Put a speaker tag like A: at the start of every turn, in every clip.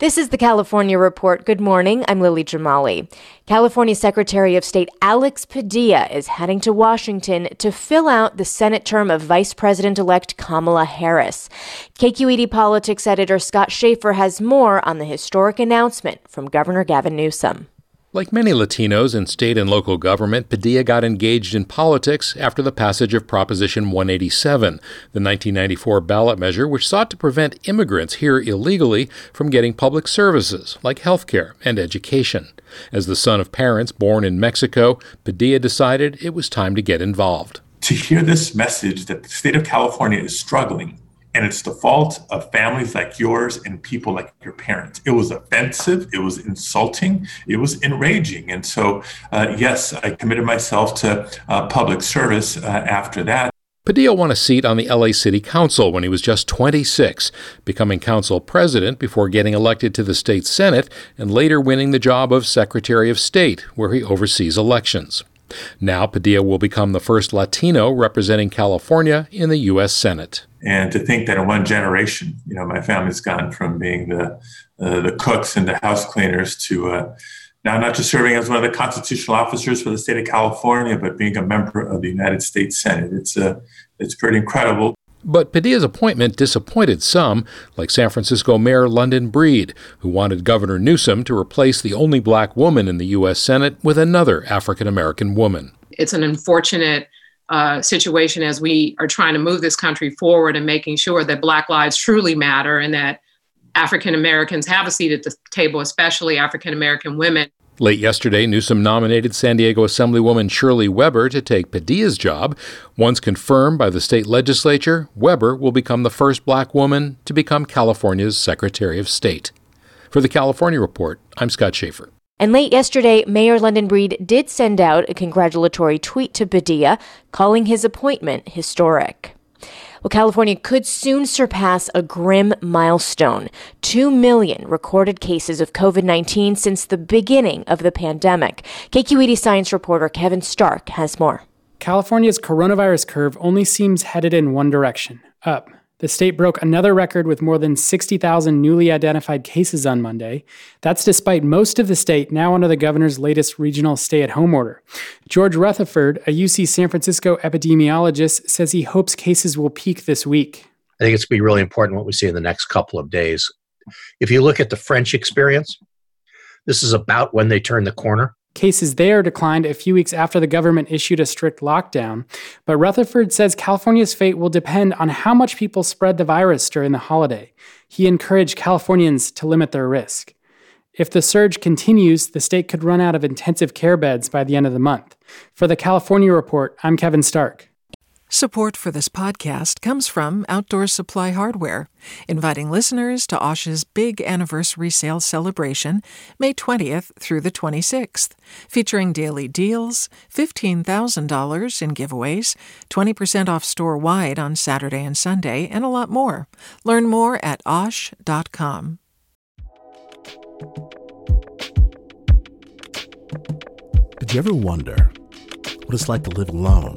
A: This is the California Report. Good morning. I'm Lily Jamali. California Secretary of State Alex Padilla is heading to Washington to fill out the Senate term of Vice President elect Kamala Harris. KQED Politics editor Scott Shafer has more on the historic announcement from Governor Gavin Newsom.
B: Like many Latinos in state and local government, Padilla got engaged in politics after the passage of Proposition 187, the 1994 ballot measure which sought to prevent immigrants here illegally from getting public services like health care and education. As the son of parents born in Mexico, Padilla decided it was time to get involved.
C: To hear this message that the state of California is struggling and it's the fault of families like yours and people like your parents. It was offensive, it was insulting, it was enraging. And so, uh, yes, I committed myself to uh, public service uh, after that.
B: Padilla won a seat on the LA City Council when he was just 26, becoming council president before getting elected to the state senate and later winning the job of Secretary of State, where he oversees elections. Now, Padilla will become the first Latino representing California in the U.S. Senate.
C: And to think that in one generation, you know, my family's gone from being the uh, the cooks and the house cleaners to uh, now not just serving as one of the constitutional officers for the state of California, but being a member of the United States Senate. It's uh, it's pretty incredible.
B: But Padilla's appointment disappointed some, like San Francisco Mayor London Breed, who wanted Governor Newsom to replace the only black woman in the U.S. Senate with another African American woman.
D: It's an unfortunate uh, situation as we are trying to move this country forward and making sure that Black lives truly matter and that African Americans have a seat at the table, especially African American women.
B: Late yesterday, Newsom nominated San Diego Assemblywoman Shirley Weber to take Padilla's job. Once confirmed by the state legislature, Weber will become the first black woman to become California's Secretary of State. For the California Report, I'm Scott Shafer.
A: And late yesterday, Mayor London Breed did send out a congratulatory tweet to Padilla, calling his appointment historic. Well, California could soon surpass a grim milestone 2 million recorded cases of COVID 19 since the beginning of the pandemic. KQED science reporter Kevin Stark has more.
E: California's coronavirus curve only seems headed in one direction up. The state broke another record with more than 60,000 newly identified cases on Monday. That's despite most of the state now under the governor's latest regional stay at home order. George Rutherford, a UC San Francisco epidemiologist, says he hopes cases will peak this week.
F: I think it's going to be really important what we see in the next couple of days. If you look at the French experience, this is about when they turn the corner.
E: Cases there declined a few weeks after the government issued a strict lockdown. But Rutherford says California's fate will depend on how much people spread the virus during the holiday. He encouraged Californians to limit their risk. If the surge continues, the state could run out of intensive care beds by the end of the month. For the California Report, I'm Kevin Stark.
G: Support for this podcast comes from Outdoor Supply Hardware, inviting listeners to Osh's big anniversary sale celebration, May 20th through the 26th, featuring daily deals, $15,000 in giveaways, 20% off store wide on Saturday and Sunday, and a lot more. Learn more at OSH.com.
H: Did you ever wonder what it's like to live alone?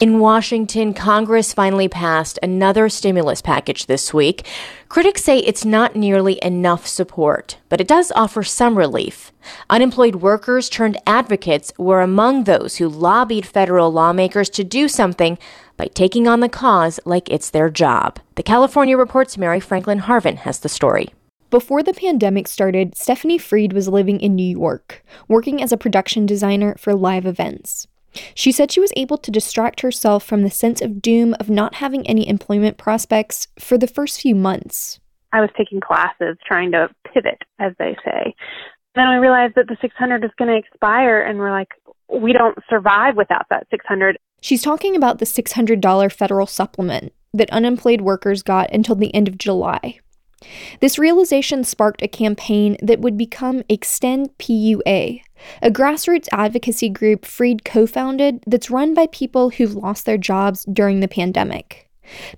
A: In Washington, Congress finally passed another stimulus package this week. Critics say it's not nearly enough support, but it does offer some relief. Unemployed workers turned advocates were among those who lobbied federal lawmakers to do something by taking on the cause like it's their job. The California Report's Mary Franklin Harvin has the story.
I: Before the pandemic started, Stephanie Freed was living in New York, working as a production designer for live events. She said she was able to distract herself from the sense of doom of not having any employment prospects for the first few months.
J: I was taking classes trying to pivot, as they say. Then I realized that the 600 is going to expire, and we're like, we don't survive without that 600.
I: She's talking about the $600 federal supplement that unemployed workers got until the end of July. This realization sparked a campaign that would become Extend PUA, a grassroots advocacy group Freed co founded that's run by people who've lost their jobs during the pandemic.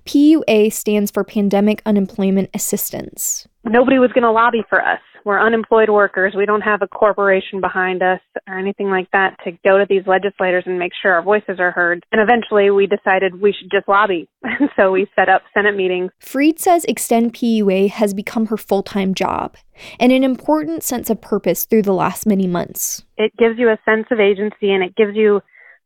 I: PUA stands for Pandemic Unemployment Assistance.
J: Nobody was going to lobby for us. We're unemployed workers. We don't have a corporation behind us or anything like that to go to these legislators and make sure our voices are heard. And eventually we decided we should just lobby. And so we set up Senate meetings.
I: Freed says Extend PUA has become her full time job and an important sense of purpose through the last many months.
J: It gives you a sense of agency and it gives you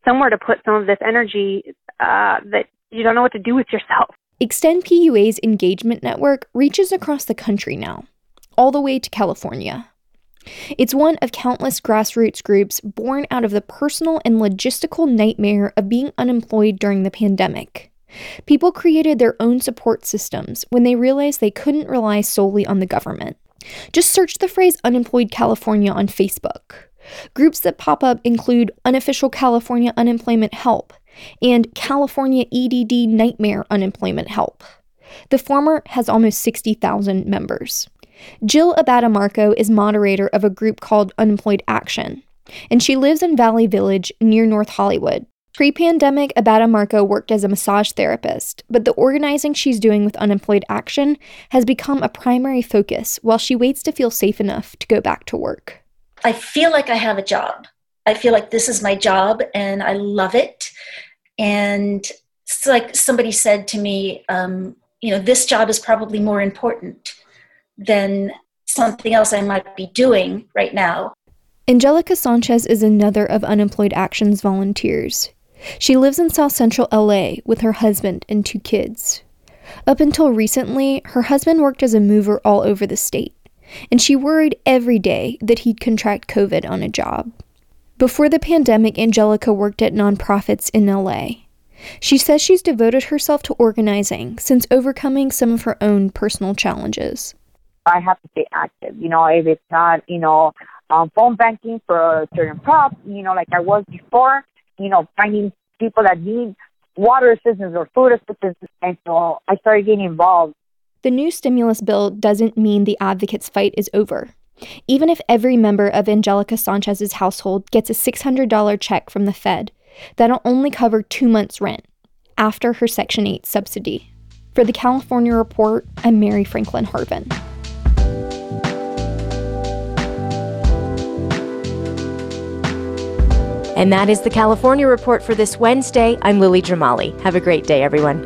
J: somewhere to put some of this energy uh, that you don't know what to do with yourself.
I: Extend PUA's engagement network reaches across the country now all the way to California. It's one of countless grassroots groups born out of the personal and logistical nightmare of being unemployed during the pandemic. People created their own support systems when they realized they couldn't rely solely on the government. Just search the phrase Unemployed California on Facebook. Groups that pop up include Unofficial California Unemployment Help and California EDD Nightmare Unemployment Help. The former has almost 60,000 members. Jill Abadamarco is moderator of a group called Unemployed Action, and she lives in Valley Village near North Hollywood. Pre pandemic, Abadamarco worked as a massage therapist, but the organizing she's doing with Unemployed Action has become a primary focus while she waits to feel safe enough to go back to work.
K: I feel like I have a job. I feel like this is my job and I love it. And it's like somebody said to me, um, you know, this job is probably more important than something else I might be doing right now.
I: Angelica Sanchez is another of Unemployed Action's volunteers. She lives in South Central LA with her husband and two kids. Up until recently, her husband worked as a mover all over the state, and she worried every day that he'd contract COVID on a job. Before the pandemic, Angelica worked at nonprofits in LA. She says she's devoted herself to organizing since overcoming some of her own personal challenges.
L: I have to stay active. You know, if it's not, you know, um, phone banking for a certain props, you know, like I was before, you know, finding people that need water assistance or food assistance. And so I started getting involved.
I: The new stimulus bill doesn't mean the advocates' fight is over. Even if every member of Angelica Sanchez's household gets a $600 check from the Fed, that'll only cover two months' rent after her Section 8 subsidy. For the California Report, I'm Mary Franklin Harvin.
A: And that is the California Report for this Wednesday. I'm Lily Jamali. Have a great day, everyone.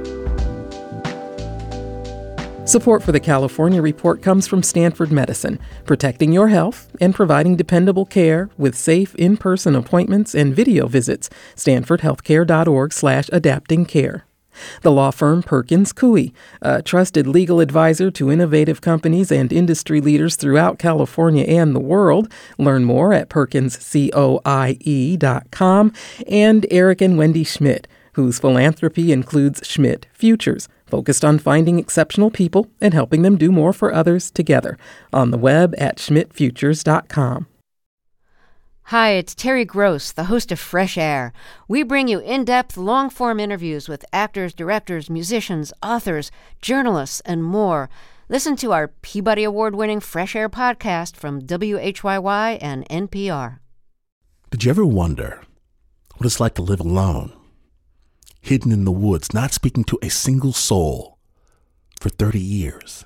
M: Support for the California Report comes from Stanford Medicine, protecting your health and providing dependable care with safe in-person appointments and video visits. StanfordHealthcare.org/slash-adapting-care. The law firm Perkins Coie, a trusted legal advisor to innovative companies and industry leaders throughout California and the world. Learn more at perkinscoie.com. And Eric and Wendy Schmidt, whose philanthropy includes Schmidt Futures, focused on finding exceptional people and helping them do more for others together. On the web at schmidtfutures.com.
N: Hi, it's Terry Gross, the host of Fresh Air. We bring you in depth, long form interviews with actors, directors, musicians, authors, journalists, and more. Listen to our Peabody Award winning Fresh Air podcast from WHYY and NPR.
H: Did you ever wonder what it's like to live alone, hidden in the woods, not speaking to a single soul for 30 years?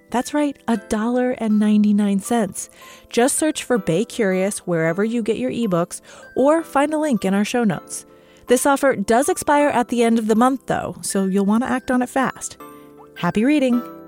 O: That's right, $1.99. Just search for Bay Curious wherever you get your ebooks or find a link in our show notes. This offer does expire at the end of the month, though, so you'll want to act on it fast. Happy reading!